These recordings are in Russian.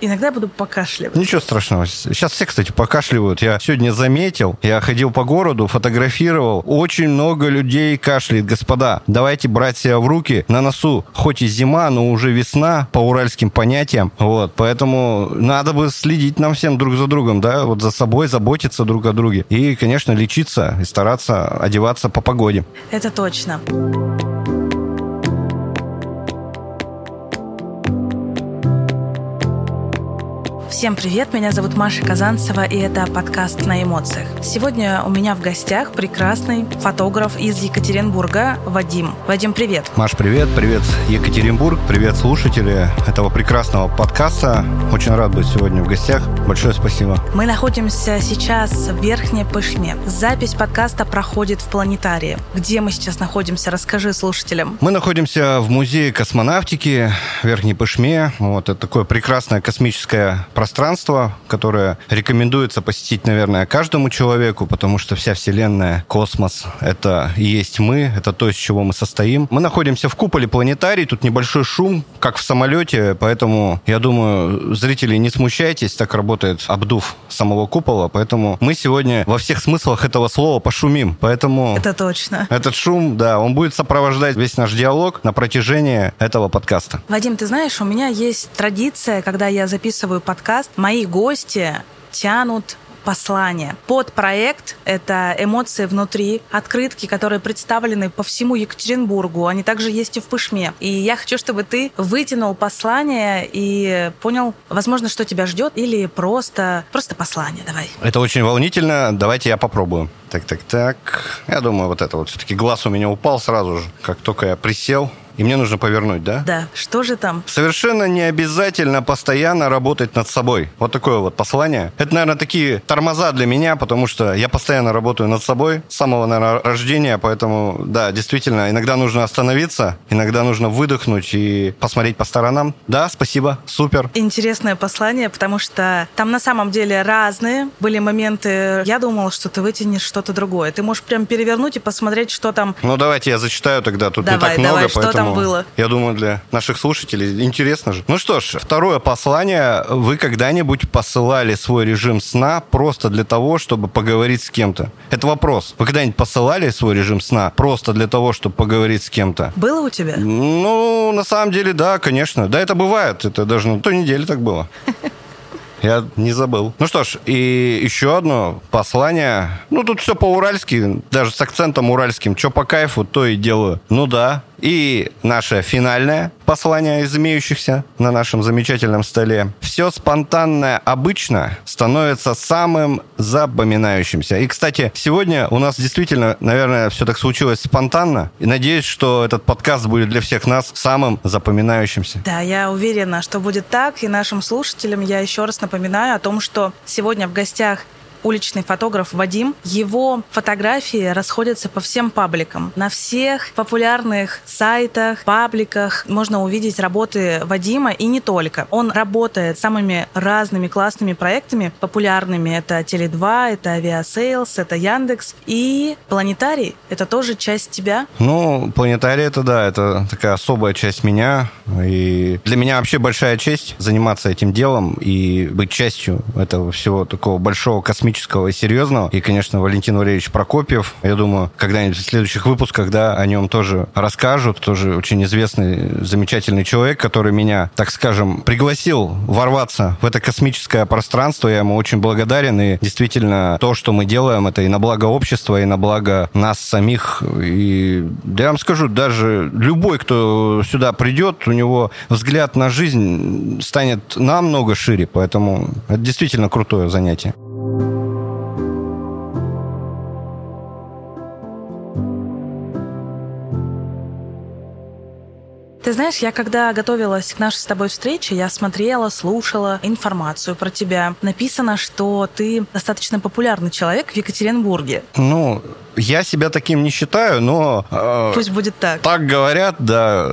Иногда буду покашливать. Ничего страшного. Сейчас все, кстати, покашливают. Я сегодня заметил, я ходил по городу, фотографировал. Очень много людей кашляет, господа. Давайте брать себя в руки. На носу хоть и зима, но уже весна по уральским понятиям. Вот, поэтому надо бы следить нам всем друг за другом, да, вот за собой, заботиться друг о друге. И, конечно, лечиться и стараться одеваться по погоде. Это точно. Всем привет, меня зовут Маша Казанцева, и это подкаст «На эмоциях». Сегодня у меня в гостях прекрасный фотограф из Екатеринбурга Вадим. Вадим, привет. Маш, привет, привет, Екатеринбург, привет, слушатели этого прекрасного подкаста. Очень рад быть сегодня в гостях. Большое спасибо. Мы находимся сейчас в Верхней Пышме. Запись подкаста проходит в планетарии. Где мы сейчас находимся? Расскажи слушателям. Мы находимся в музее космонавтики в Верхней Пышме. Вот это такое прекрасное космическое пространство пространство, которое рекомендуется посетить, наверное, каждому человеку, потому что вся Вселенная, космос — это и есть мы, это то, из чего мы состоим. Мы находимся в куполе планетарий, тут небольшой шум, как в самолете, поэтому, я думаю, зрители, не смущайтесь, так работает обдув самого купола, поэтому мы сегодня во всех смыслах этого слова пошумим, поэтому... Это точно. Этот шум, да, он будет сопровождать весь наш диалог на протяжении этого подкаста. Вадим, ты знаешь, у меня есть традиция, когда я записываю подкаст, подкаст мои гости тянут послание. Под проект — это эмоции внутри, открытки, которые представлены по всему Екатеринбургу. Они также есть и в Пышме. И я хочу, чтобы ты вытянул послание и понял, возможно, что тебя ждет, или просто, просто послание. Давай. Это очень волнительно. Давайте я попробую. Так, так, так. Я думаю, вот это вот все-таки глаз у меня упал сразу же, как только я присел. И мне нужно повернуть, да? Да. Что же там? Совершенно не обязательно постоянно работать над собой. Вот такое вот послание. Это, наверное, такие тормоза для меня, потому что я постоянно работаю над собой с самого, наверное, рождения, поэтому, да, действительно, иногда нужно остановиться, иногда нужно выдохнуть и посмотреть по сторонам. Да, спасибо, супер. Интересное послание, потому что там на самом деле разные были моменты. Я думала, что ты вытянешь что-то другое. Ты можешь прям перевернуть и посмотреть, что там. Ну, давайте я зачитаю тогда. Тут давай, не так давай, много, поэтому там было. Я думаю, для наших слушателей интересно же. Ну что ж, второе послание. Вы когда-нибудь посылали свой режим сна просто для того, чтобы поговорить с кем-то? Это вопрос. Вы когда-нибудь посылали свой режим сна просто для того, чтобы поговорить с кем-то? Было у тебя? Ну, на самом деле, да, конечно. Да, это бывает. Это даже на той неделе так было. Я не забыл. Ну что ж, и еще одно послание. Ну, тут все по-уральски, даже с акцентом уральским. Что по кайфу, то и делаю. Ну да, и наше финальное послание из имеющихся на нашем замечательном столе. Все спонтанное обычно становится самым запоминающимся. И, кстати, сегодня у нас действительно, наверное, все так случилось спонтанно. И надеюсь, что этот подкаст будет для всех нас самым запоминающимся. Да, я уверена, что будет так. И нашим слушателям я еще раз напоминаю о том, что сегодня в гостях уличный фотограф Вадим. Его фотографии расходятся по всем пабликам. На всех популярных сайтах, пабликах можно увидеть работы Вадима и не только. Он работает с самыми разными классными проектами, популярными. Это Теле2, это Авиасейлс, это Яндекс. И Планетарий — это тоже часть тебя? Ну, Планетарий — это да, это такая особая часть меня. И для меня вообще большая честь заниматься этим делом и быть частью этого всего такого большого космического технического и серьезного. И, конечно, Валентин Валерьевич Прокопьев. Я думаю, когда-нибудь в следующих выпусках, да, о нем тоже расскажут. Тоже очень известный, замечательный человек, который меня, так скажем, пригласил ворваться в это космическое пространство. Я ему очень благодарен. И действительно, то, что мы делаем, это и на благо общества, и на благо нас самих. И да я вам скажу, даже любой, кто сюда придет, у него взгляд на жизнь станет намного шире. Поэтому это действительно крутое занятие. Ты знаешь, я когда готовилась к нашей с тобой встрече, я смотрела, слушала информацию про тебя. Написано, что ты достаточно популярный человек в Екатеринбурге. Ну, я себя таким не считаю, но... Э, Пусть будет так. Так говорят, да.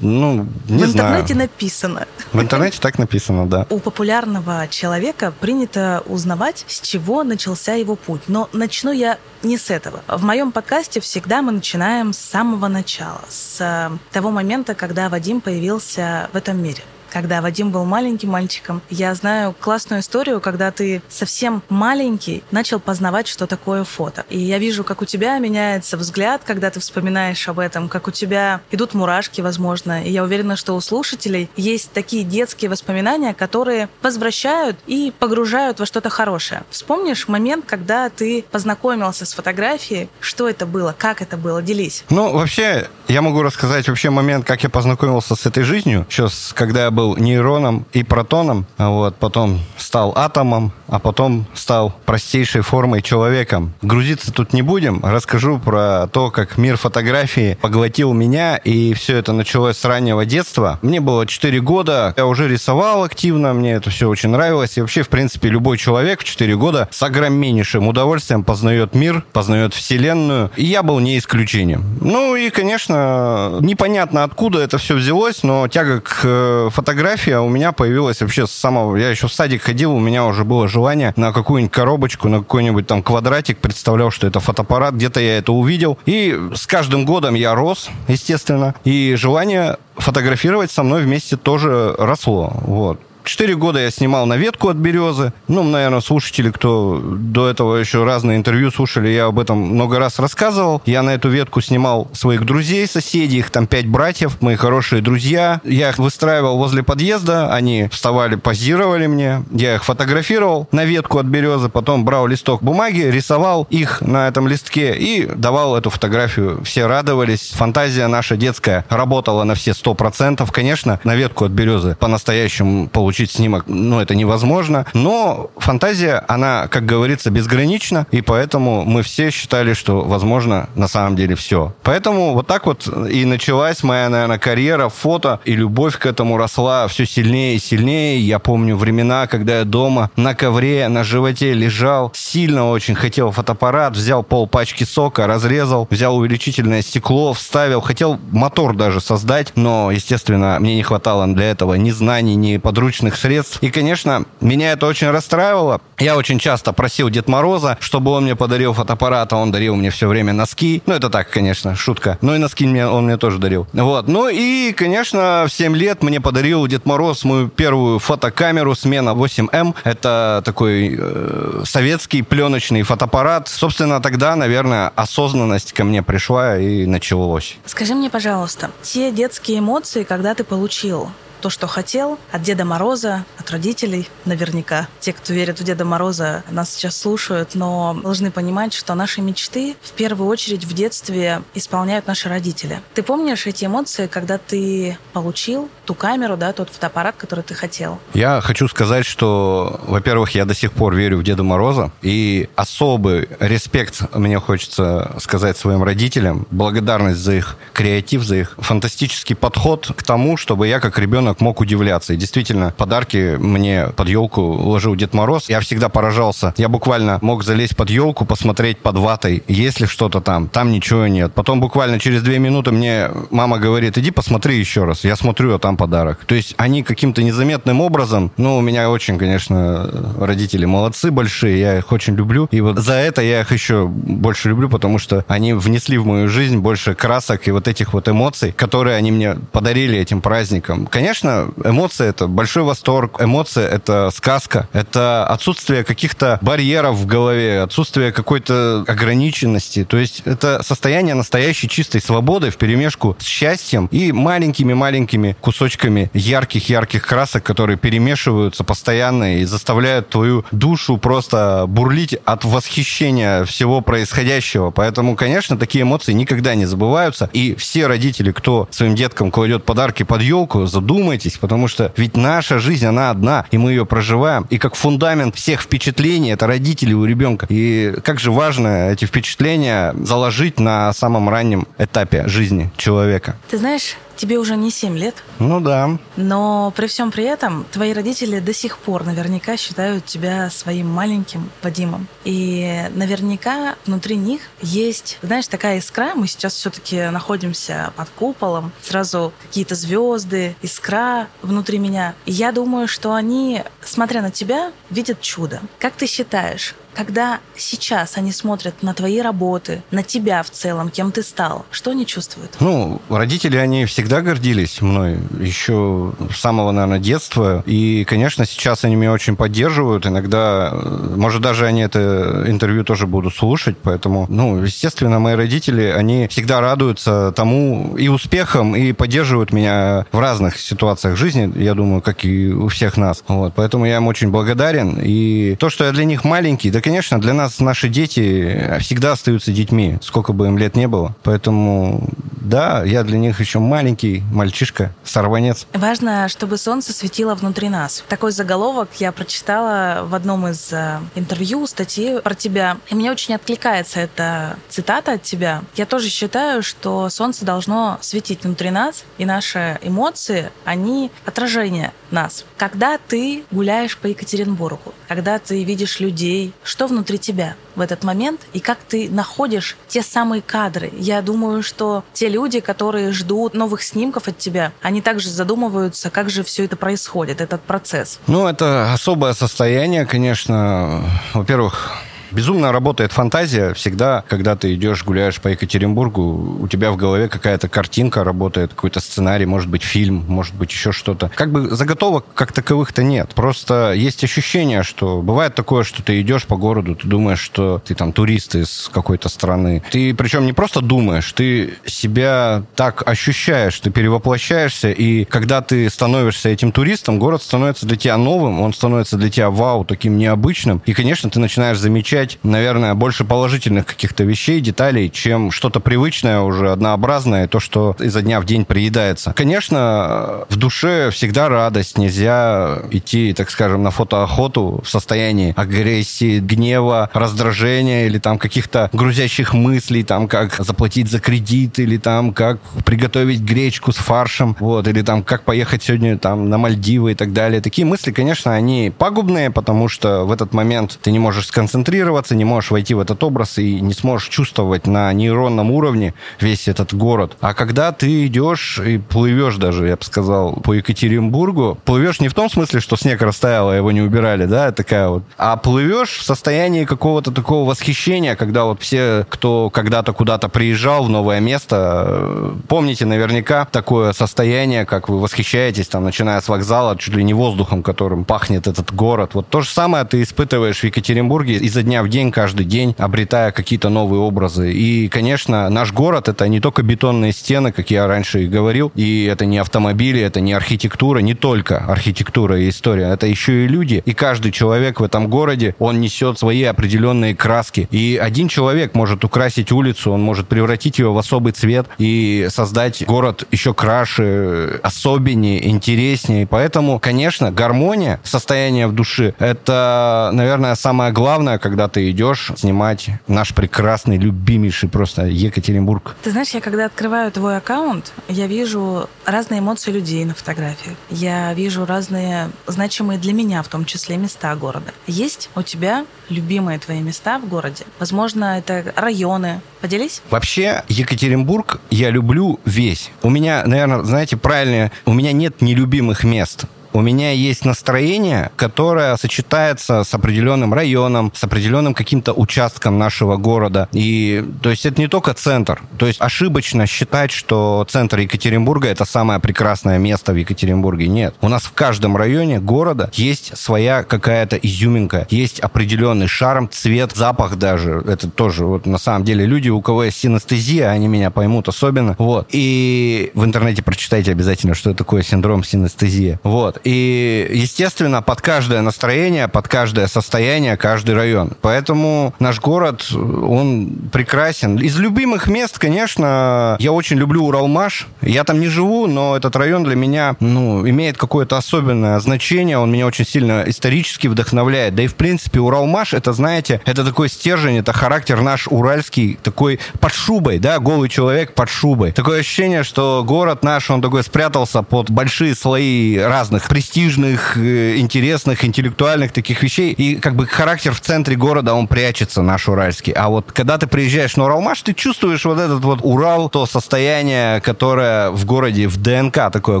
Ну, не В знаю. интернете написано. В интернете так написано, да. У популярного человека принято узнавать, с чего начался его путь. Но начну я не с этого. В моем подкасте всегда мы начинаем с самого начала, с э, того момента, когда Вадим появился в этом мире. Когда Вадим был маленьким мальчиком. Я знаю классную историю, когда ты совсем маленький начал познавать, что такое фото. И я вижу, как у тебя меняется взгляд, когда ты вспоминаешь об этом, как у тебя идут мурашки, возможно. И я уверена, что у слушателей есть такие детские воспоминания, которые возвращают и погружают во что-то хорошее. Вспомнишь момент, когда ты познакомился с фотографией? Что это было? Как это было? Делись. Ну, вообще, я могу рассказать вообще момент, как я познакомился с этой жизнью. Сейчас, когда я был нейроном и протоном, а вот потом стал атомом, а потом стал простейшей формой человеком. Грузиться тут не будем. Расскажу про то, как мир фотографии поглотил меня, и все это началось с раннего детства. Мне было 4 года, я уже рисовал активно, мне это все очень нравилось. И вообще, в принципе, любой человек в 4 года с огромнейшим удовольствием познает мир, познает вселенную. И я был не исключением. Ну и, конечно, непонятно откуда это все взялось, но тяга к э, фотографии у меня появилась вообще с самого... Я еще в садик ходил, у меня уже было желание на какую-нибудь коробочку, на какой-нибудь там квадратик, представлял, что это фотоаппарат, где-то я это увидел. И с каждым годом я рос, естественно, и желание фотографировать со мной вместе тоже росло. Вот. Четыре года я снимал на ветку от березы. Ну, наверное, слушатели, кто до этого еще разные интервью слушали, я об этом много раз рассказывал. Я на эту ветку снимал своих друзей, соседей, их там пять братьев, мои хорошие друзья. Я их выстраивал возле подъезда, они вставали, позировали мне. Я их фотографировал на ветку от березы, потом брал листок бумаги, рисовал их на этом листке и давал эту фотографию. Все радовались. Фантазия наша детская работала на все сто процентов. Конечно, на ветку от березы по-настоящему получилось получить снимок, ну, это невозможно. Но фантазия, она, как говорится, безгранична, и поэтому мы все считали, что возможно на самом деле все. Поэтому вот так вот и началась моя, наверное, карьера фото, и любовь к этому росла все сильнее и сильнее. Я помню времена, когда я дома на ковре, на животе лежал, сильно очень хотел фотоаппарат, взял пол пачки сока, разрезал, взял увеличительное стекло, вставил, хотел мотор даже создать, но, естественно, мне не хватало для этого ни знаний, ни подручных подручных средств. И, конечно, меня это очень расстраивало. Я очень часто просил Дед Мороза, чтобы он мне подарил фотоаппарат, а он дарил мне все время носки. Ну, это так, конечно, шутка. Ну, и носки мне, он мне тоже дарил. Вот. Ну, и, конечно, в 7 лет мне подарил Дед Мороз мою первую фотокамеру смена 8М. Это такой э, советский пленочный фотоаппарат. Собственно, тогда, наверное, осознанность ко мне пришла и началось. Скажи мне, пожалуйста, те детские эмоции, когда ты получил то, что хотел от Деда Мороза, от родителей наверняка. Те, кто верит в Деда Мороза, нас сейчас слушают, но должны понимать, что наши мечты в первую очередь в детстве исполняют наши родители. Ты помнишь эти эмоции, когда ты получил ту камеру, да, тот фотоаппарат, который ты хотел? Я хочу сказать, что, во-первых, я до сих пор верю в Деда Мороза, и особый респект мне хочется сказать своим родителям, благодарность за их креатив, за их фантастический подход к тому, чтобы я как ребенок ребенок мог удивляться. И действительно, подарки мне под елку ложил Дед Мороз. Я всегда поражался. Я буквально мог залезть под елку, посмотреть под ватой, есть ли что-то там. Там ничего нет. Потом буквально через две минуты мне мама говорит, иди посмотри еще раз. Я смотрю, а там подарок. То есть они каким-то незаметным образом, ну, у меня очень, конечно, родители молодцы большие, я их очень люблю. И вот за это я их еще больше люблю, потому что они внесли в мою жизнь больше красок и вот этих вот эмоций, которые они мне подарили этим праздником. Конечно, конечно, эмоции — это большой восторг, эмоции — это сказка, это отсутствие каких-то барьеров в голове, отсутствие какой-то ограниченности. То есть это состояние настоящей чистой свободы в перемешку с счастьем и маленькими-маленькими кусочками ярких-ярких красок, которые перемешиваются постоянно и заставляют твою душу просто бурлить от восхищения всего происходящего. Поэтому, конечно, такие эмоции никогда не забываются. И все родители, кто своим деткам кладет подарки под елку, задумываются задумайтесь, потому что ведь наша жизнь, она одна, и мы ее проживаем. И как фундамент всех впечатлений, это родители у ребенка. И как же важно эти впечатления заложить на самом раннем этапе жизни человека. Ты знаешь, Тебе уже не 7 лет. Ну да. Но при всем при этом твои родители до сих пор наверняка считают тебя своим маленьким Вадимом. И наверняка внутри них есть, знаешь, такая искра. Мы сейчас все-таки находимся под куполом. Сразу какие-то звезды, искра внутри меня. И я думаю, что они, смотря на тебя, видят чудо. Как ты считаешь, Когда сейчас они смотрят на твои работы, на тебя в целом, кем ты стал, что они чувствуют? Ну, родители, они всегда гордились мной, еще с самого, наверное, детства. И, конечно, сейчас они меня очень поддерживают. Иногда, может, даже они это интервью тоже будут слушать, поэтому, ну, естественно, мои родители, они всегда радуются тому и успехам, и поддерживают меня в разных ситуациях жизни, я думаю, как и у всех нас. Вот, поэтому я им очень благодарен. И то, что я для них маленький, да, конечно, для нас наши дети всегда остаются детьми, сколько бы им лет не было. Поэтому, да, я для них еще маленький мальчишка, сорванец. Важно, чтобы солнце светило внутри нас. Такой заголовок я прочитала в одном из э, интервью, статьи про тебя. И мне очень откликается эта цитата от тебя. Я тоже считаю, что солнце должно светить внутри нас, и наши эмоции, они отражение нас. Когда ты гуляешь по Екатеринбургу, когда ты видишь людей, что внутри тебя в этот момент и как ты находишь те самые кадры. Я думаю, что те люди, которые ждут новых снимков от тебя, они также задумываются, как же все это происходит, этот процесс. Ну, это особое состояние, конечно. Во-первых, Безумно работает фантазия. Всегда, когда ты идешь, гуляешь по Екатеринбургу, у тебя в голове какая-то картинка работает, какой-то сценарий, может быть, фильм, может быть, еще что-то. Как бы заготовок как таковых-то нет. Просто есть ощущение, что бывает такое, что ты идешь по городу, ты думаешь, что ты там турист из какой-то страны. Ты причем не просто думаешь, ты себя так ощущаешь, ты перевоплощаешься, и когда ты становишься этим туристом, город становится для тебя новым, он становится для тебя вау, таким необычным. И, конечно, ты начинаешь замечать замечать, наверное, больше положительных каких-то вещей, деталей, чем что-то привычное уже, однообразное, то, что изо дня в день приедается. Конечно, в душе всегда радость. Нельзя идти, так скажем, на фотоохоту в состоянии агрессии, гнева, раздражения или там каких-то грузящих мыслей, там, как заплатить за кредит, или там, как приготовить гречку с фаршем, вот, или там, как поехать сегодня там на Мальдивы и так далее. Такие мысли, конечно, они пагубные, потому что в этот момент ты не можешь сконцентрироваться концентрироваться, не можешь войти в этот образ и не сможешь чувствовать на нейронном уровне весь этот город. А когда ты идешь и плывешь даже, я бы сказал, по Екатеринбургу, плывешь не в том смысле, что снег растаял, а его не убирали, да, такая вот, а плывешь в состоянии какого-то такого восхищения, когда вот все, кто когда-то куда-то приезжал в новое место, помните наверняка такое состояние, как вы восхищаетесь, там, начиная с вокзала, чуть ли не воздухом, которым пахнет этот город. Вот то же самое ты испытываешь в Екатеринбурге изо дня в день, каждый день, обретая какие-то новые образы. И, конечно, наш город — это не только бетонные стены, как я раньше и говорил, и это не автомобили, это не архитектура, не только архитектура и история, это еще и люди. И каждый человек в этом городе, он несет свои определенные краски. И один человек может украсить улицу, он может превратить ее в особый цвет и создать город еще краше, особеннее, интереснее. Поэтому, конечно, гармония, состояние в душе — это, наверное, самое главное, когда когда ты идешь снимать наш прекрасный, любимейший просто Екатеринбург. Ты знаешь, я когда открываю твой аккаунт, я вижу разные эмоции людей на фотографиях. Я вижу разные значимые для меня, в том числе, места города. Есть у тебя любимые твои места в городе? Возможно, это районы. Поделись. Вообще, Екатеринбург я люблю весь. У меня, наверное, знаете, правильно, у меня нет нелюбимых мест у меня есть настроение, которое сочетается с определенным районом, с определенным каким-то участком нашего города. И, то есть, это не только центр. То есть, ошибочно считать, что центр Екатеринбурга это самое прекрасное место в Екатеринбурге. Нет. У нас в каждом районе города есть своя какая-то изюминка, есть определенный шарм, цвет, запах даже. Это тоже, вот на самом деле, люди, у кого есть синестезия, они меня поймут особенно. Вот. И в интернете прочитайте обязательно, что такое синдром синестезии. Вот. И, естественно, под каждое настроение, под каждое состояние, каждый район. Поэтому наш город, он прекрасен. Из любимых мест, конечно, я очень люблю Уралмаш. Я там не живу, но этот район для меня, ну, имеет какое-то особенное значение. Он меня очень сильно исторически вдохновляет. Да и, в принципе, Уралмаш, это, знаете, это такой стержень, это характер наш уральский, такой под шубой, да, голый человек под шубой. Такое ощущение, что город наш, он такой спрятался под большие слои разных престижных, э, интересных, интеллектуальных таких вещей. И как бы характер в центре города, он прячется, наш уральский. А вот когда ты приезжаешь на Уралмаш, ты чувствуешь вот этот вот Урал, то состояние, которое в городе, в ДНК такое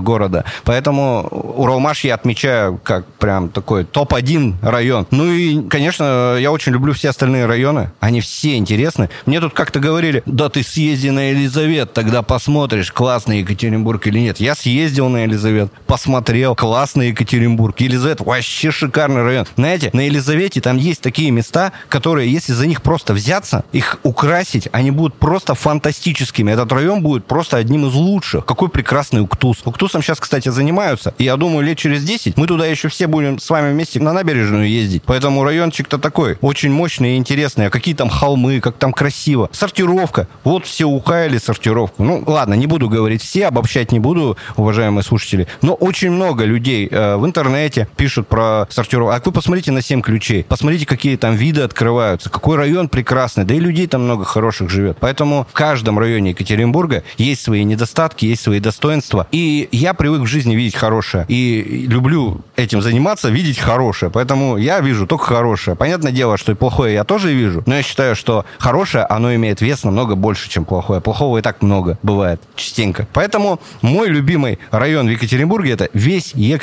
города. Поэтому Уралмаш я отмечаю как прям такой топ-1 район. Ну и, конечно, я очень люблю все остальные районы. Они все интересны. Мне тут как-то говорили, да ты съезди на Елизавет, тогда посмотришь, классный Екатеринбург или нет. Я съездил на Елизавет, посмотрел, классный Екатеринбург. Елизавет вообще шикарный район. Знаете, на Елизавете там есть такие места, которые, если за них просто взяться, их украсить, они будут просто фантастическими. Этот район будет просто одним из лучших. Какой прекрасный Уктус. Уктусом сейчас, кстати, занимаются. И я думаю, лет через 10 мы туда еще все будем с вами вместе на набережную ездить. Поэтому райончик-то такой, очень мощный и интересный. А какие там холмы, как там красиво. Сортировка. Вот все ухаяли сортировку. Ну, ладно, не буду говорить все, обобщать не буду, уважаемые слушатели. Но очень много людей э, в интернете пишут про сортировку. А вы посмотрите на 7 ключей. Посмотрите, какие там виды открываются. Какой район прекрасный. Да и людей там много хороших живет. Поэтому в каждом районе Екатеринбурга есть свои недостатки, есть свои достоинства. И я привык в жизни видеть хорошее. И люблю этим заниматься, видеть хорошее. Поэтому я вижу только хорошее. Понятное дело, что и плохое я тоже вижу. Но я считаю, что хорошее, оно имеет вес намного больше, чем плохое. Плохого и так много бывает частенько. Поэтому мой любимый район в Екатеринбурге это весь Екатеринбург.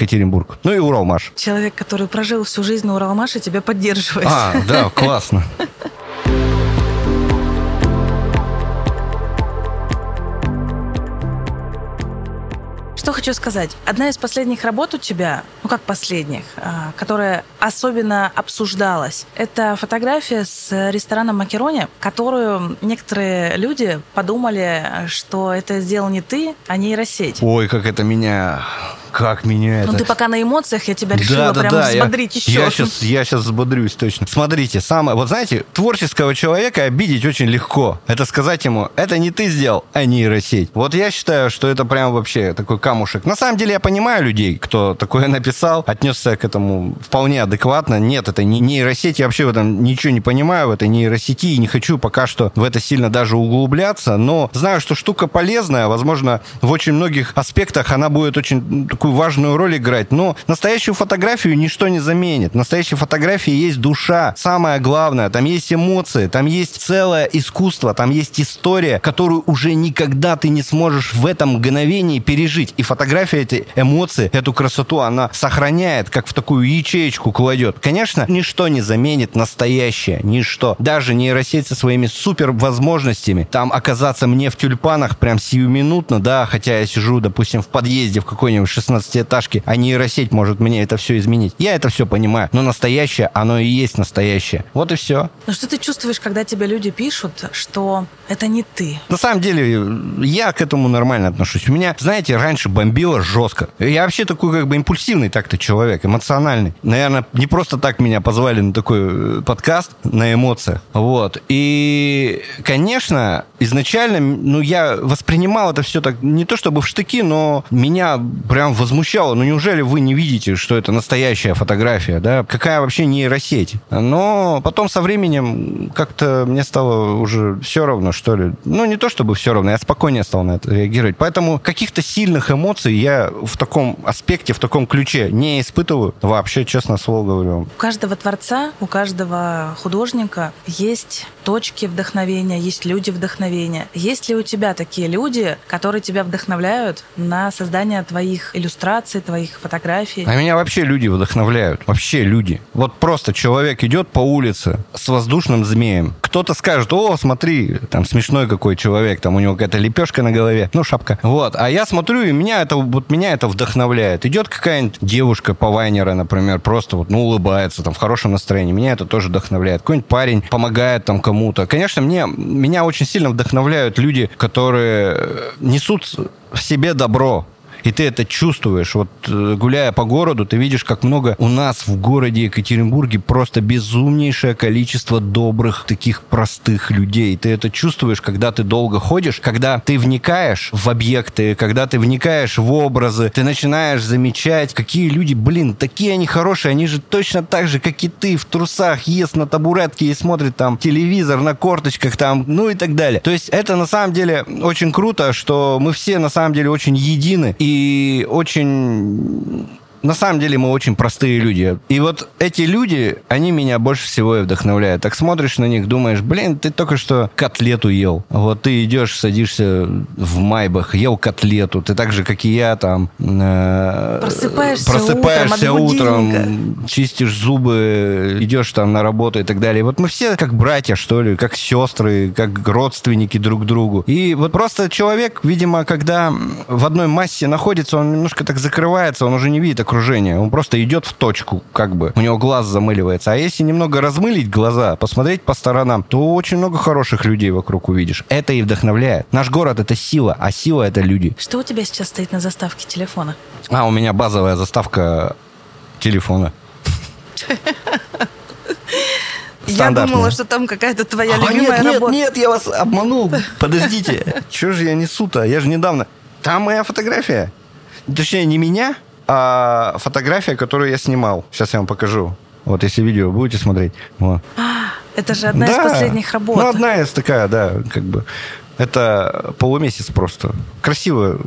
Ну и Уралмаш. Человек, который прожил всю жизнь на Уралмаше, тебя поддерживает. А, да, классно. Что хочу сказать. Одна из последних работ у тебя, ну как последних, а, которая особенно обсуждалась, это фотография с рестораном Макерони, которую некоторые люди подумали, что это сделал не ты, а нейросеть. Ой, как это меня как меня это... Ну, ты пока на эмоциях, я тебя решила да, прям да, взбодрить я, еще. Я сейчас, я сейчас взбодрюсь точно. Смотрите, самое... Вот знаете, творческого человека обидеть очень легко. Это сказать ему, это не ты сделал, а нейросеть. Вот я считаю, что это прям вообще такой камушек. На самом деле я понимаю людей, кто такое написал, отнесся к этому вполне адекватно. Нет, это не нейросеть. Я вообще в этом ничего не понимаю, в этой нейросети, и не хочу пока что в это сильно даже углубляться. Но знаю, что штука полезная. Возможно, в очень многих аспектах она будет очень такую важную роль играть. Но настоящую фотографию ничто не заменит. В настоящей фотографии есть душа. Самое главное, там есть эмоции, там есть целое искусство, там есть история, которую уже никогда ты не сможешь в этом мгновении пережить. И фотография эти эмоции, эту красоту, она сохраняет, как в такую ячеечку кладет. Конечно, ничто не заменит настоящее, ничто. Даже нейросеть со своими супер возможностями, там оказаться мне в тюльпанах прям сиюминутно, да, хотя я сижу, допустим, в подъезде в какой-нибудь 16 16-этажки, а нейросеть может мне это все изменить. Я это все понимаю. Но настоящее, оно и есть настоящее. Вот и все. Но что ты чувствуешь, когда тебе люди пишут, что это не ты? На самом деле, я к этому нормально отношусь. У меня, знаете, раньше бомбило жестко. Я вообще такой как бы импульсивный так-то человек, эмоциональный. Наверное, не просто так меня позвали на такой э, подкаст на эмоциях. Вот. И, конечно, изначально, ну, я воспринимал это все так, не то чтобы в штыки, но меня прям возмущало. Ну, неужели вы не видите, что это настоящая фотография, да? Какая вообще нейросеть? Но потом со временем как-то мне стало уже все равно, что ли. Ну, не то чтобы все равно, я спокойнее стал на это реагировать. Поэтому каких-то сильных эмоций я в таком аспекте, в таком ключе не испытываю вообще, честно слово говорю. У каждого творца, у каждого художника есть точки вдохновения, есть люди вдохновения. Есть ли у тебя такие люди, которые тебя вдохновляют на создание твоих иллюстраций, твоих фотографий? А меня вообще люди вдохновляют. Вообще люди. Вот просто человек идет по улице с воздушным змеем. Кто-то скажет, о, смотри, там смешной какой человек, там у него какая-то лепешка на голове, ну, шапка. Вот. А я смотрю, и меня это, вот меня это вдохновляет. Идет какая-нибудь девушка по вайнера, например, просто вот, ну, улыбается, там, в хорошем настроении. Меня это тоже вдохновляет. Какой-нибудь парень помогает там кому-то. Конечно, мне, меня очень сильно вдохновляют люди, которые несут в себе добро, и ты это чувствуешь. Вот э, гуляя по городу, ты видишь, как много у нас в городе Екатеринбурге просто безумнейшее количество добрых, таких простых людей. Ты это чувствуешь, когда ты долго ходишь, когда ты вникаешь в объекты, когда ты вникаешь в образы, ты начинаешь замечать, какие люди, блин, такие они хорошие, они же точно так же, как и ты, в трусах, ест на табуретке и смотрит там телевизор на корточках там, ну и так далее. То есть это на самом деле очень круто, что мы все на самом деле очень едины, и очень на самом деле мы очень простые люди. И вот эти люди, они меня больше всего и вдохновляют. Так смотришь на них, думаешь, блин, ты только что котлету ел. Вот ты идешь, садишься в майбах, ел котлету. Ты так же, как и я, там... Э, просыпаешься, просыпаешься утром, утром чистишь зубы, идешь там на работу и так далее. Вот мы все как братья, что ли, как сестры, как родственники друг другу. И вот просто человек, видимо, когда в одной массе находится, он немножко так закрывается, он уже не видит окружения. Он просто идет в точку, как бы. У него глаз замыливается. А если немного размылить глаза, посмотреть по сторонам, то очень много хороших людей вокруг увидишь. Это и вдохновляет. Наш город — это сила, а сила — это люди. Что у тебя сейчас стоит на заставке телефона? А, у меня базовая заставка телефона. Я думала, что там какая-то твоя а, любимая нет, работа. Нет, нет, я вас обманул. Подождите. Чего же я несу-то? Я же недавно... Там моя фотография. Точнее, не меня, а фотография, которую я снимал. Сейчас я вам покажу. Вот, если видео будете смотреть. Вот. Это же одна да. из последних работ. Ну, одна из такая, да, как бы. Это полумесяц просто. Красивый,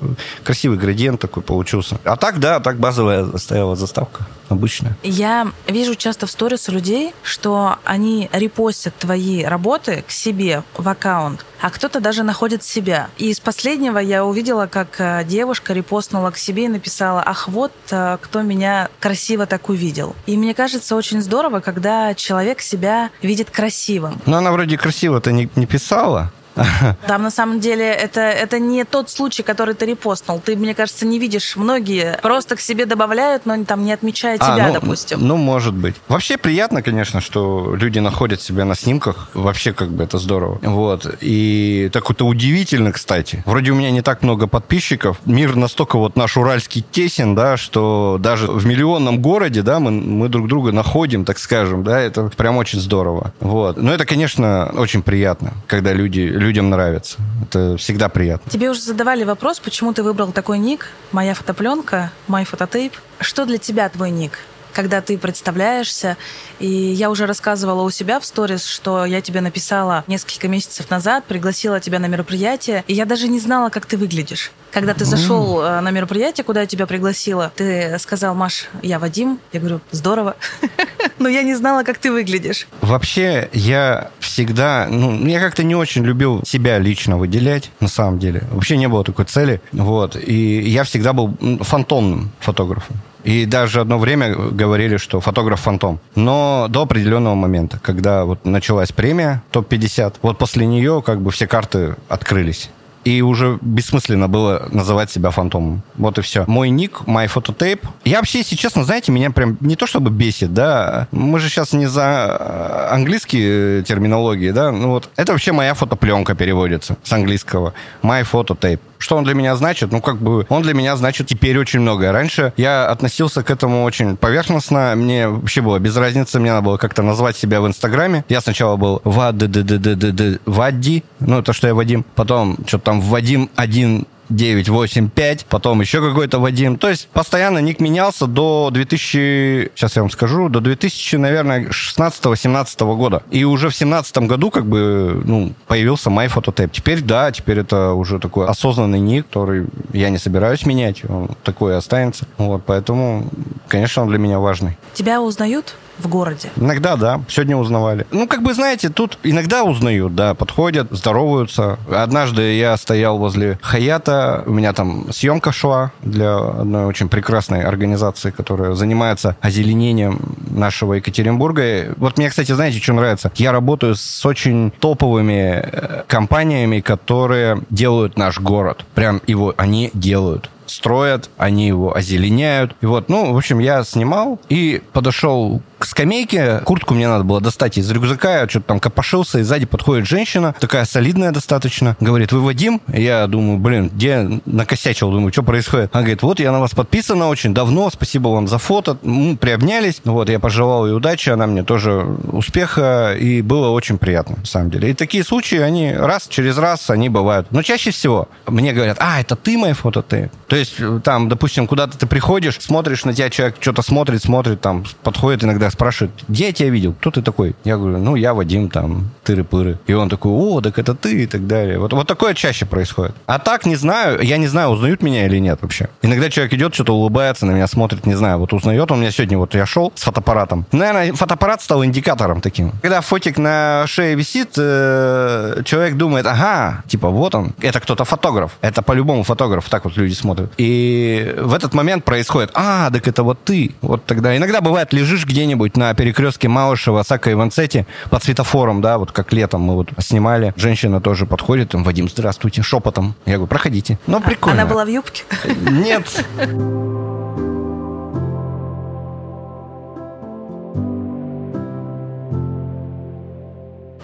красивый градиент такой получился. А так, да, так базовая стояла заставка обычная. Я вижу часто в сторис у людей, что они репостят твои работы к себе в аккаунт, а кто-то даже находит себя. И из последнего я увидела, как э, девушка репостнула к себе и написала, ах, вот э, кто меня красиво так увидел. И мне кажется, очень здорово, когда человек себя видит красивым. Но она вроде красиво-то не, не писала, там на самом деле это, это не тот случай, который ты репостнул. Ты, мне кажется, не видишь. Многие просто к себе добавляют, но там не отмечая а, тебя, ну, допустим. Ну, может быть. Вообще приятно, конечно, что люди находят себя на снимках. Вообще как бы это здорово. Вот. И так вот удивительно, кстати. Вроде у меня не так много подписчиков. Мир настолько вот наш уральский тесен, да, что даже в миллионном городе, да, мы, мы друг друга находим, так скажем, да, это прям очень здорово. Вот. Но это, конечно, очень приятно, когда люди людям нравится. Это всегда приятно. Тебе уже задавали вопрос, почему ты выбрал такой ник, моя фотопленка, мой фототейп. Что для тебя твой ник? Когда ты представляешься. И я уже рассказывала у себя в сторис, что я тебе написала несколько месяцев назад, пригласила тебя на мероприятие, и я даже не знала, как ты выглядишь. Когда ты зашел mm. на мероприятие, куда я тебя пригласила, ты сказал, Маш, я Вадим. Я говорю, здорово. Но я не знала, как ты выглядишь. Вообще, я всегда... Ну, я как-то не очень любил себя лично выделять, на самом деле. Вообще не было такой цели. Вот. И я всегда был фантомным фотографом. И даже одно время говорили, что фотограф-фантом. Но до определенного момента, когда вот началась премия ТОП-50, вот после нее как бы все карты открылись и уже бессмысленно было называть себя фантомом. Вот и все. Мой ник, MyPhototape. Я вообще, если честно, знаете, меня прям не то чтобы бесит, да, мы же сейчас не за э, английские терминологии, да, ну вот, это вообще моя фотопленка переводится с английского. MyPhototape. Что он для меня значит? Ну, как бы, он для меня значит теперь очень многое. Раньше я относился к этому очень поверхностно. Мне вообще было без разницы. Мне надо было как-то назвать себя в Инстаграме. Я сначала был Вадди, ну, то, что я Вадим. Потом что-то там Вадим один 985, потом еще какой-то Вадим. То есть постоянно ник менялся до 2000, сейчас я вам скажу, до 2000, наверное, 16-17 года. И уже в 17 году как бы, ну, появился MyPhotoTap. Теперь, да, теперь это уже такой осознанный ник, который я не собираюсь менять, он такой останется. Вот, поэтому, конечно, он для меня важный. Тебя узнают в городе? Иногда, да. Сегодня узнавали. Ну, как бы, знаете, тут иногда узнают, да, подходят, здороваются. Однажды я стоял возле Хаята, у меня там съемка шла для одной очень прекрасной организации, которая занимается озеленением нашего Екатеринбурга. Вот мне, кстати, знаете, что нравится? Я работаю с очень топовыми э, компаниями, которые делают наш город. Прям его они делают строят, они его озеленяют. И вот, ну, в общем, я снимал и подошел к скамейке. Куртку мне надо было достать из рюкзака. Я что-то там копошился, и сзади подходит женщина, такая солидная достаточно. Говорит, вы Вадим? Я думаю, блин, где накосячил? Думаю, что происходит? Она говорит, вот я на вас подписана очень давно, спасибо вам за фото. Мы приобнялись. Вот, я пожелал ей удачи, она мне тоже успеха, и было очень приятно, на самом деле. И такие случаи, они раз через раз, они бывают. Но чаще всего мне говорят, а, это ты мои фото, ты. То есть, там, допустим, куда-то ты приходишь, смотришь на тебя, человек что-то смотрит, смотрит, там, подходит иногда иногда спрашивают, где я тебя видел, кто ты такой? Я говорю, ну, я Вадим, там, тыры-пыры. И он такой, о, так это ты и так далее. Вот, вот такое чаще происходит. А так, не знаю, я не знаю, узнают меня или нет вообще. Иногда человек идет, что-то улыбается, на меня смотрит, не знаю, вот узнает он меня сегодня, вот я шел с фотоаппаратом. Наверное, фотоаппарат стал индикатором таким. Когда фотик на шее висит, э, человек думает, ага, типа, вот он, это кто-то фотограф. Это по-любому фотограф, так вот люди смотрят. И в этот момент происходит, а, так это вот ты. Вот тогда иногда бывает, лежишь где-нибудь на перекрестке Малышева, Сака и Ванцети под светофором, да, вот как летом мы вот снимали. Женщина тоже подходит, там, Вадим, здравствуйте, шепотом. Я говорю, проходите. Ну, прикольно. Она была в юбке? Нет.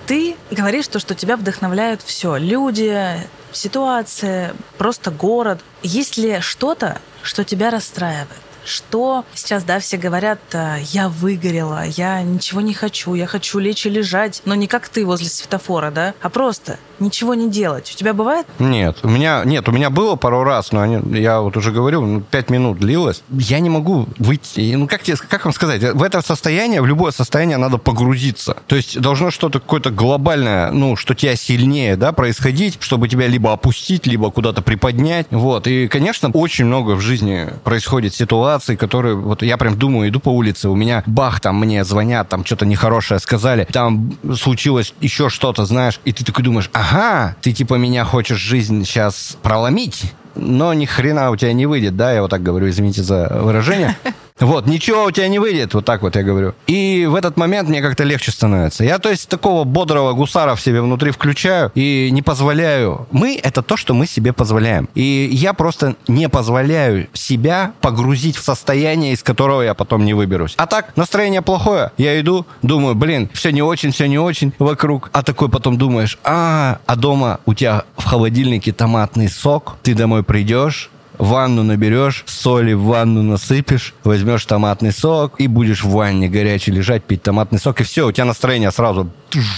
Ты говоришь то, что тебя вдохновляют все. Люди, ситуация, просто город. Есть ли что-то, что тебя расстраивает? Что сейчас, да, все говорят, «Э, я выгорела, я ничего не хочу, я хочу лечь и лежать, но не как ты возле светофора, да, а просто ничего не делать. У тебя бывает? Нет, у меня, нет, у меня было пару раз, но они, я вот уже говорил, ну, пять минут длилось. Я не могу выйти, ну, как, тебе, как вам сказать, в это состояние, в любое состояние надо погрузиться. То есть должно что-то какое-то глобальное, ну, что тебя сильнее, да, происходить, чтобы тебя либо опустить, либо куда-то приподнять. Вот, и, конечно, очень много в жизни происходит ситуаций, которые, вот я прям думаю, иду по улице, у меня бах, там мне звонят, там что-то нехорошее сказали, там случилось еще что-то, знаешь, и ты такой думаешь, ага, ты типа меня хочешь жизнь сейчас проломить, но ни хрена у тебя не выйдет, да, я вот так говорю, извините за выражение. Вот, ничего у тебя не выйдет, вот так вот я говорю. И в этот момент мне как-то легче становится. Я, то есть, такого бодрого гусара в себе внутри включаю и не позволяю. Мы — это то, что мы себе позволяем. И я просто не позволяю себя погрузить в состояние, из которого я потом не выберусь. А так, настроение плохое, я иду, думаю, блин, все не очень, все не очень вокруг. А такой потом думаешь, а, а дома у тебя в холодильнике томатный сок, ты домой придешь, ванну наберешь, соли в ванну насыпешь, возьмешь томатный сок и будешь в ванне горячий лежать, пить томатный сок, и все, у тебя настроение сразу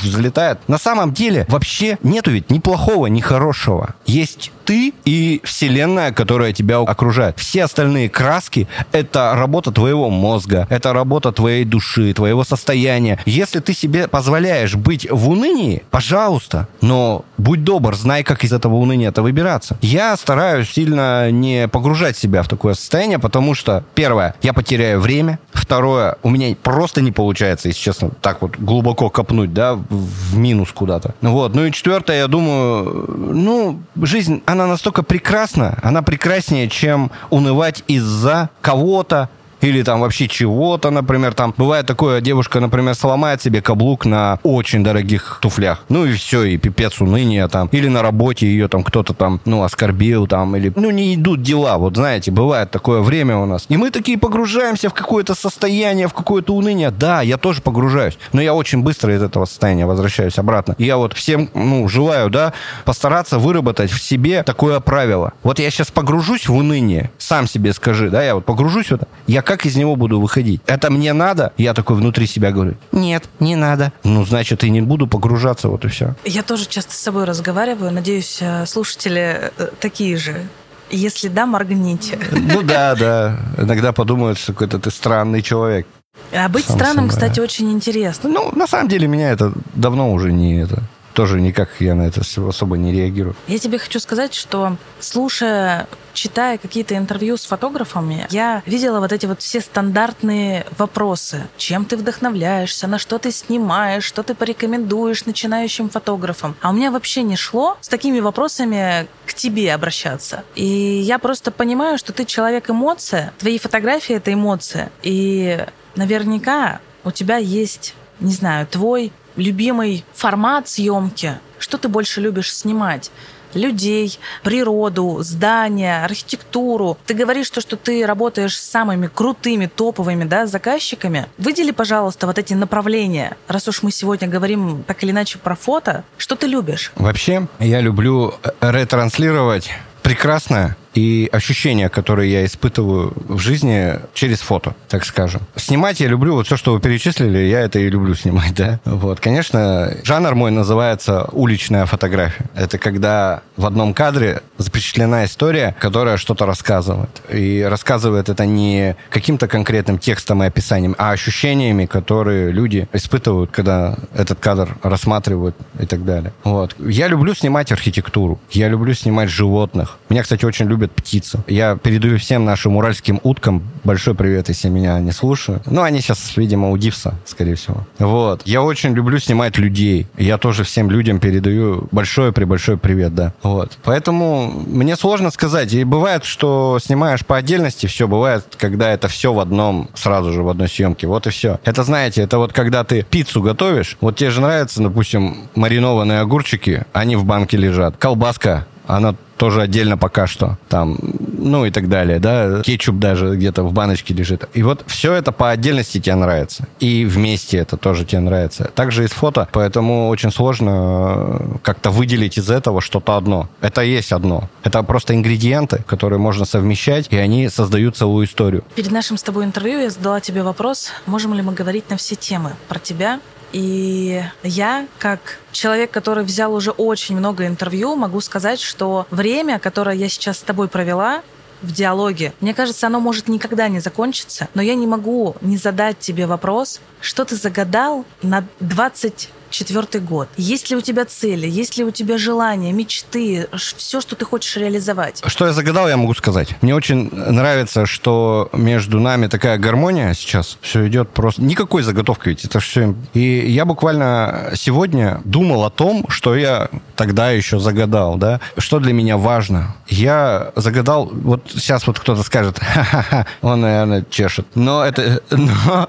взлетает. На самом деле вообще нету ведь ни плохого, ни хорошего. Есть ты и вселенная, которая тебя окружает. Все остальные краски — это работа твоего мозга, это работа твоей души, твоего состояния. Если ты себе позволяешь быть в унынии, пожалуйста, но будь добр, знай, как из этого уныния-то выбираться. Я стараюсь сильно не погружать себя в такое состояние, потому что, первое, я потеряю время, второе, у меня просто не получается, если честно, так вот глубоко копнуть, да, в минус куда-то. Вот. Ну и четвертое, я думаю, ну, жизнь, она настолько прекрасна, она прекраснее, чем унывать из-за кого-то, или там вообще чего-то, например, там бывает такое, девушка, например, сломает себе каблук на очень дорогих туфлях, ну и все, и пипец уныния там, или на работе ее там кто-то там, ну, оскорбил там, или, ну, не идут дела, вот знаете, бывает такое время у нас, и мы такие погружаемся в какое-то состояние, в какое-то уныние, да, я тоже погружаюсь, но я очень быстро из этого состояния возвращаюсь обратно, и я вот всем, ну, желаю, да, постараться выработать в себе такое правило, вот я сейчас погружусь в уныние, сам себе скажи, да, я вот погружусь в это, я как как из него буду выходить? Это мне надо? Я такой внутри себя говорю, нет, не надо. Ну, значит, и не буду погружаться, вот и все. Я тоже часто с собой разговариваю. Надеюсь, э, слушатели э, такие же. Если да, моргните. Ну да, да. Иногда подумают, что какой-то ты странный человек. А быть Сам странным, собой. кстати, очень интересно. Ну, на самом деле, меня это давно уже не это тоже никак я на это особо не реагирую. Я тебе хочу сказать, что слушая, читая какие-то интервью с фотографами, я видела вот эти вот все стандартные вопросы. Чем ты вдохновляешься, на что ты снимаешь, что ты порекомендуешь начинающим фотографам. А у меня вообще не шло с такими вопросами к тебе обращаться. И я просто понимаю, что ты человек-эмоция, твои фотографии — это эмоция. И наверняка у тебя есть, не знаю, твой любимый формат съемки? Что ты больше любишь снимать? Людей, природу, здания, архитектуру. Ты говоришь, то, что ты работаешь с самыми крутыми, топовыми да, заказчиками. Выдели, пожалуйста, вот эти направления. Раз уж мы сегодня говорим так или иначе про фото, что ты любишь? Вообще, я люблю ретранслировать прекрасное и ощущения, которые я испытываю в жизни через фото, так скажем. Снимать я люблю, вот все, что вы перечислили, я это и люблю снимать, да. Вот, конечно, жанр мой называется уличная фотография. Это когда в одном кадре запечатлена история, которая что-то рассказывает. И рассказывает это не каким-то конкретным текстом и описанием, а ощущениями, которые люди испытывают, когда этот кадр рассматривают и так далее. Вот. Я люблю снимать архитектуру. Я люблю снимать животных. Меня, кстати, очень любят птицы. Я передаю всем нашим уральским уткам большой привет, если меня не слушают. Ну, они сейчас, видимо, у Дивса, скорее всего. Вот. Я очень люблю снимать людей. Я тоже всем людям передаю большой-пребольшой привет, да. Вот. Поэтому мне сложно сказать. И бывает, что снимаешь по отдельности все. Бывает, когда это все в одном, сразу же в одной съемке. Вот и все. Это, знаете, это вот когда ты пиццу готовишь, вот тебе же нравятся, допустим, маринованные огурчики, они в банке лежат. Колбаска, она тоже отдельно пока что. Там, ну и так далее, да. Кетчуп даже где-то в баночке лежит. И вот все это по отдельности тебе нравится. И вместе это тоже тебе нравится. Также из фото, поэтому очень сложно э, как-то выделить из этого что-то одно. Это есть одно. Это просто ингредиенты, которые можно совмещать, и они создают целую историю. Перед нашим с тобой интервью я задала тебе вопрос, можем ли мы говорить на все темы про тебя, и я, как человек, который взял уже очень много интервью, могу сказать, что время, которое я сейчас с тобой провела, в диалоге. Мне кажется, оно может никогда не закончиться, но я не могу не задать тебе вопрос, что ты загадал на 20 четвертый год. Есть ли у тебя цели, есть ли у тебя желания, мечты, все, что ты хочешь реализовать? Что я загадал, я могу сказать. Мне очень нравится, что между нами такая гармония сейчас. Все идет просто... Никакой заготовки ведь, это все... И я буквально сегодня думал о том, что я тогда еще загадал, да, что для меня важно. Я загадал, вот сейчас вот кто-то скажет, ха-ха-ха, он, наверное, чешет. Но это... Но,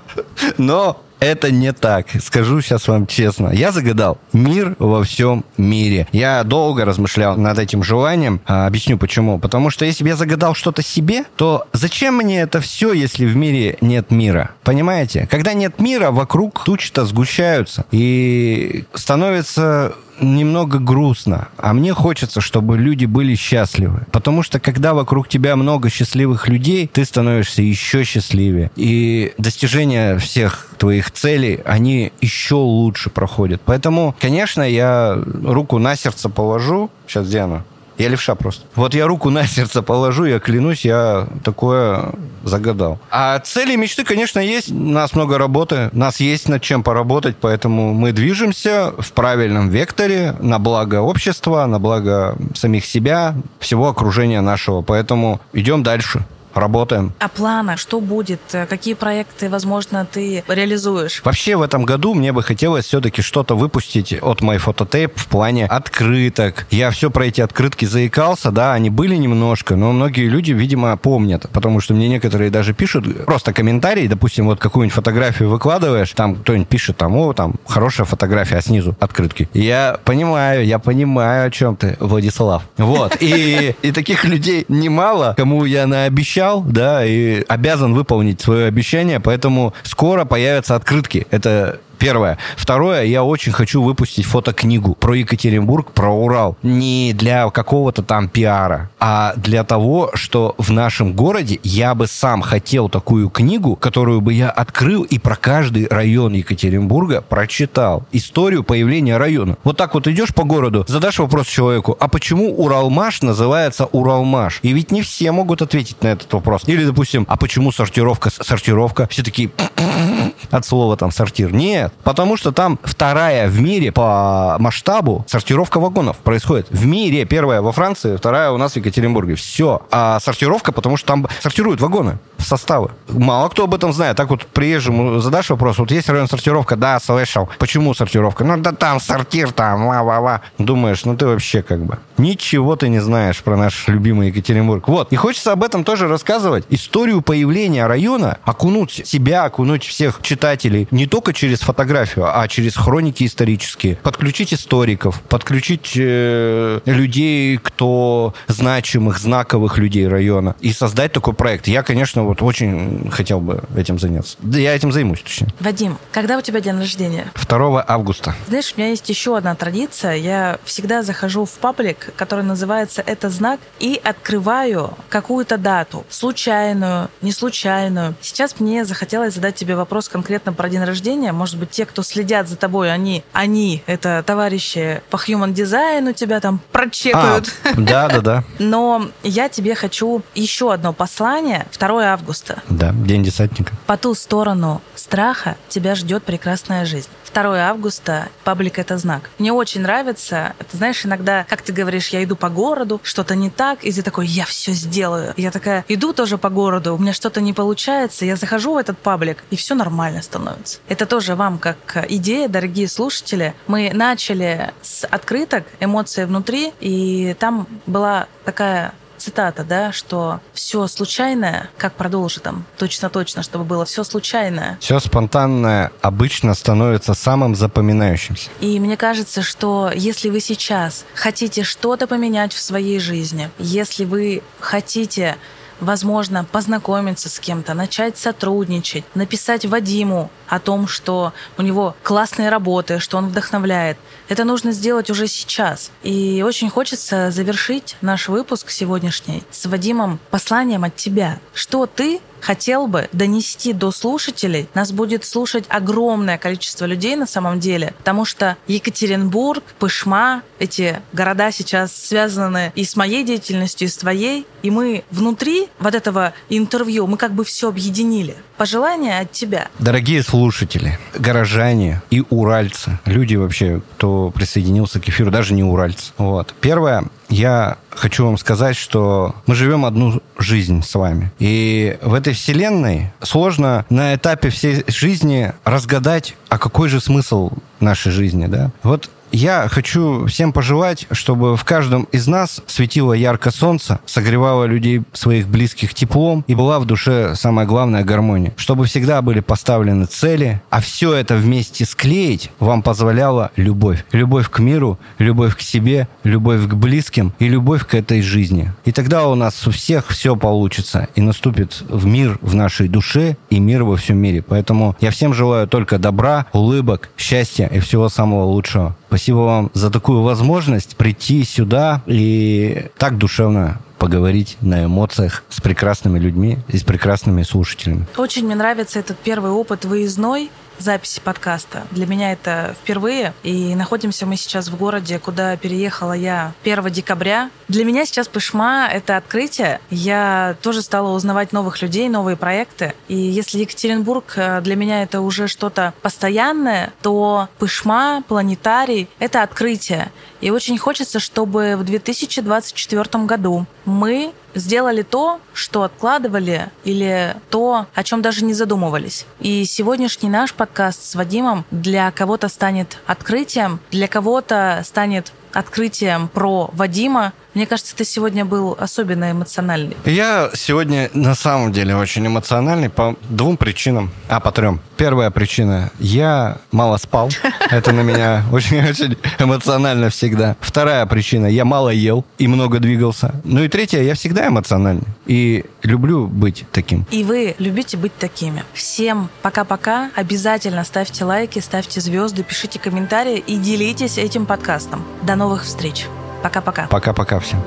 но это не так. Скажу сейчас вам честно. Я загадал мир во всем мире. Я долго размышлял над этим желанием. А, объясню почему. Потому что если бы я загадал что-то себе, то зачем мне это все, если в мире нет мира? Понимаете? Когда нет мира, вокруг тучи-то сгущаются. И становится немного грустно, а мне хочется, чтобы люди были счастливы. Потому что когда вокруг тебя много счастливых людей, ты становишься еще счастливее. И достижения всех твоих целей, они еще лучше проходят. Поэтому, конечно, я руку на сердце положу. Сейчас где она? Я левша просто. Вот я руку на сердце положу, я клянусь, я такое загадал. А цели и мечты, конечно, есть. У нас много работы, у нас есть над чем поработать, поэтому мы движемся в правильном векторе на благо общества, на благо самих себя, всего окружения нашего. Поэтому идем дальше работаем. А планы, что будет? Какие проекты, возможно, ты реализуешь? Вообще в этом году мне бы хотелось все-таки что-то выпустить от моей фототейп в плане открыток. Я все про эти открытки заикался, да, они были немножко, но многие люди, видимо, помнят, потому что мне некоторые даже пишут просто комментарии, допустим, вот какую-нибудь фотографию выкладываешь, там кто-нибудь пишет, там, о, там, хорошая фотография, а снизу открытки. Я понимаю, я понимаю, о чем ты, Владислав. Вот. И, и таких людей немало, кому я наобещал пообещал, да, и обязан выполнить свое обещание, поэтому скоро появятся открытки. Это Первое. Второе, я очень хочу выпустить фотокнигу про Екатеринбург, про Урал. Не для какого-то там пиара, а для того, что в нашем городе я бы сам хотел такую книгу, которую бы я открыл и про каждый район Екатеринбурга прочитал. Историю появления района. Вот так вот идешь по городу, задашь вопрос человеку, а почему Уралмаш называется Уралмаш? И ведь не все могут ответить на этот вопрос. Или, допустим, а почему сортировка сортировка? Все такие от слова там сортир. Нет, нет, потому что там вторая в мире по масштабу сортировка вагонов происходит. В мире первая во Франции, вторая у нас в Екатеринбурге. Все. А сортировка, потому что там сортируют вагоны составы. Мало кто об этом знает. Так вот приезжему задашь вопрос, вот есть район сортировка? Да, слышал. Почему сортировка? Ну да там сортир, там, ла-ла-ла. Думаешь, ну ты вообще как бы ничего ты не знаешь про наш любимый Екатеринбург. Вот. И хочется об этом тоже рассказывать. Историю появления района, окунуть себя, окунуть всех читателей не только через фотографии, фотографию, а через хроники исторические. Подключить историков, подключить э, людей, кто значимых, знаковых людей района, и создать такой проект. Я, конечно, вот очень хотел бы этим заняться. Да я этим займусь, точнее. Вадим, когда у тебя день рождения? 2 августа. Знаешь, у меня есть еще одна традиция. Я всегда захожу в паблик, который называется «Это знак», и открываю какую-то дату. Случайную, не случайную. Сейчас мне захотелось задать тебе вопрос конкретно про день рождения. Может быть, те, кто следят за тобой, они, они, это товарищи по human дизайну тебя там прочекают. А, да, да, да. Но я тебе хочу еще одно послание. 2 августа. Да, День десантника. По ту сторону страха тебя ждет прекрасная жизнь. 2 августа, паблик это знак. Мне очень нравится, ты знаешь, иногда, как ты говоришь, я иду по городу, что-то не так, и ты такой, я все сделаю. Я такая, иду тоже по городу, у меня что-то не получается, я захожу в этот паблик, и все нормально становится. Это тоже вам как идея, дорогие слушатели. Мы начали с открыток, эмоции внутри, и там была такая цитата, да, что все случайное, как продолжи там, точно-точно, чтобы было все случайное. Все спонтанное обычно становится самым запоминающимся. И мне кажется, что если вы сейчас хотите что-то поменять в своей жизни, если вы хотите возможно, познакомиться с кем-то, начать сотрудничать, написать Вадиму о том, что у него классные работы, что он вдохновляет. Это нужно сделать уже сейчас. И очень хочется завершить наш выпуск сегодняшний с Вадимом посланием от тебя. Что ты хотел бы донести до слушателей. Нас будет слушать огромное количество людей на самом деле, потому что Екатеринбург, Пышма, эти города сейчас связаны и с моей деятельностью, и с твоей, и мы внутри вот этого интервью, мы как бы все объединили. Пожелания от тебя. Дорогие слушатели, горожане и уральцы, люди вообще, кто присоединился к эфиру, даже не уральцы. Вот. Первое, я хочу вам сказать, что мы живем одну жизнь с вами. И в этой вселенной сложно на этапе всей жизни разгадать, а какой же смысл нашей жизни, да? Вот я хочу всем пожелать, чтобы в каждом из нас светило ярко солнце, согревало людей своих близких теплом и была в душе самая главная гармония. Чтобы всегда были поставлены цели, а все это вместе склеить вам позволяла любовь. Любовь к миру, любовь к себе, любовь к близким и любовь к этой жизни. И тогда у нас у всех все получится и наступит в мир в нашей душе и мир во всем мире. Поэтому я всем желаю только добра, улыбок, счастья и всего самого лучшего. Спасибо вам за такую возможность прийти сюда и так душевно поговорить на эмоциях с прекрасными людьми и с прекрасными слушателями. Очень мне нравится этот первый опыт выездной, записи подкаста. Для меня это впервые. И находимся мы сейчас в городе, куда переехала я 1 декабря. Для меня сейчас Пышма — это открытие. Я тоже стала узнавать новых людей, новые проекты. И если Екатеринбург э, для меня это уже что-то постоянное, то Пышма, планетарий — это открытие. И очень хочется, чтобы в 2024 году мы сделали то, что откладывали, или то, о чем даже не задумывались. И сегодняшний наш подкаст с Вадимом для кого-то станет открытием, для кого-то станет открытием про Вадима. Мне кажется, ты сегодня был особенно эмоциональный. Я сегодня на самом деле очень эмоциональный по двум причинам. А, по трем. Первая причина. Я мало спал. Это на меня очень-очень эмоционально всегда. Вторая причина. Я мало ел и много двигался. Ну и третья. Я всегда эмоциональный. И люблю быть таким. И вы любите быть такими. Всем пока-пока. Обязательно ставьте лайки, ставьте звезды, пишите комментарии и делитесь этим подкастом. До новых встреч. Пока-пока. Пока-пока всем.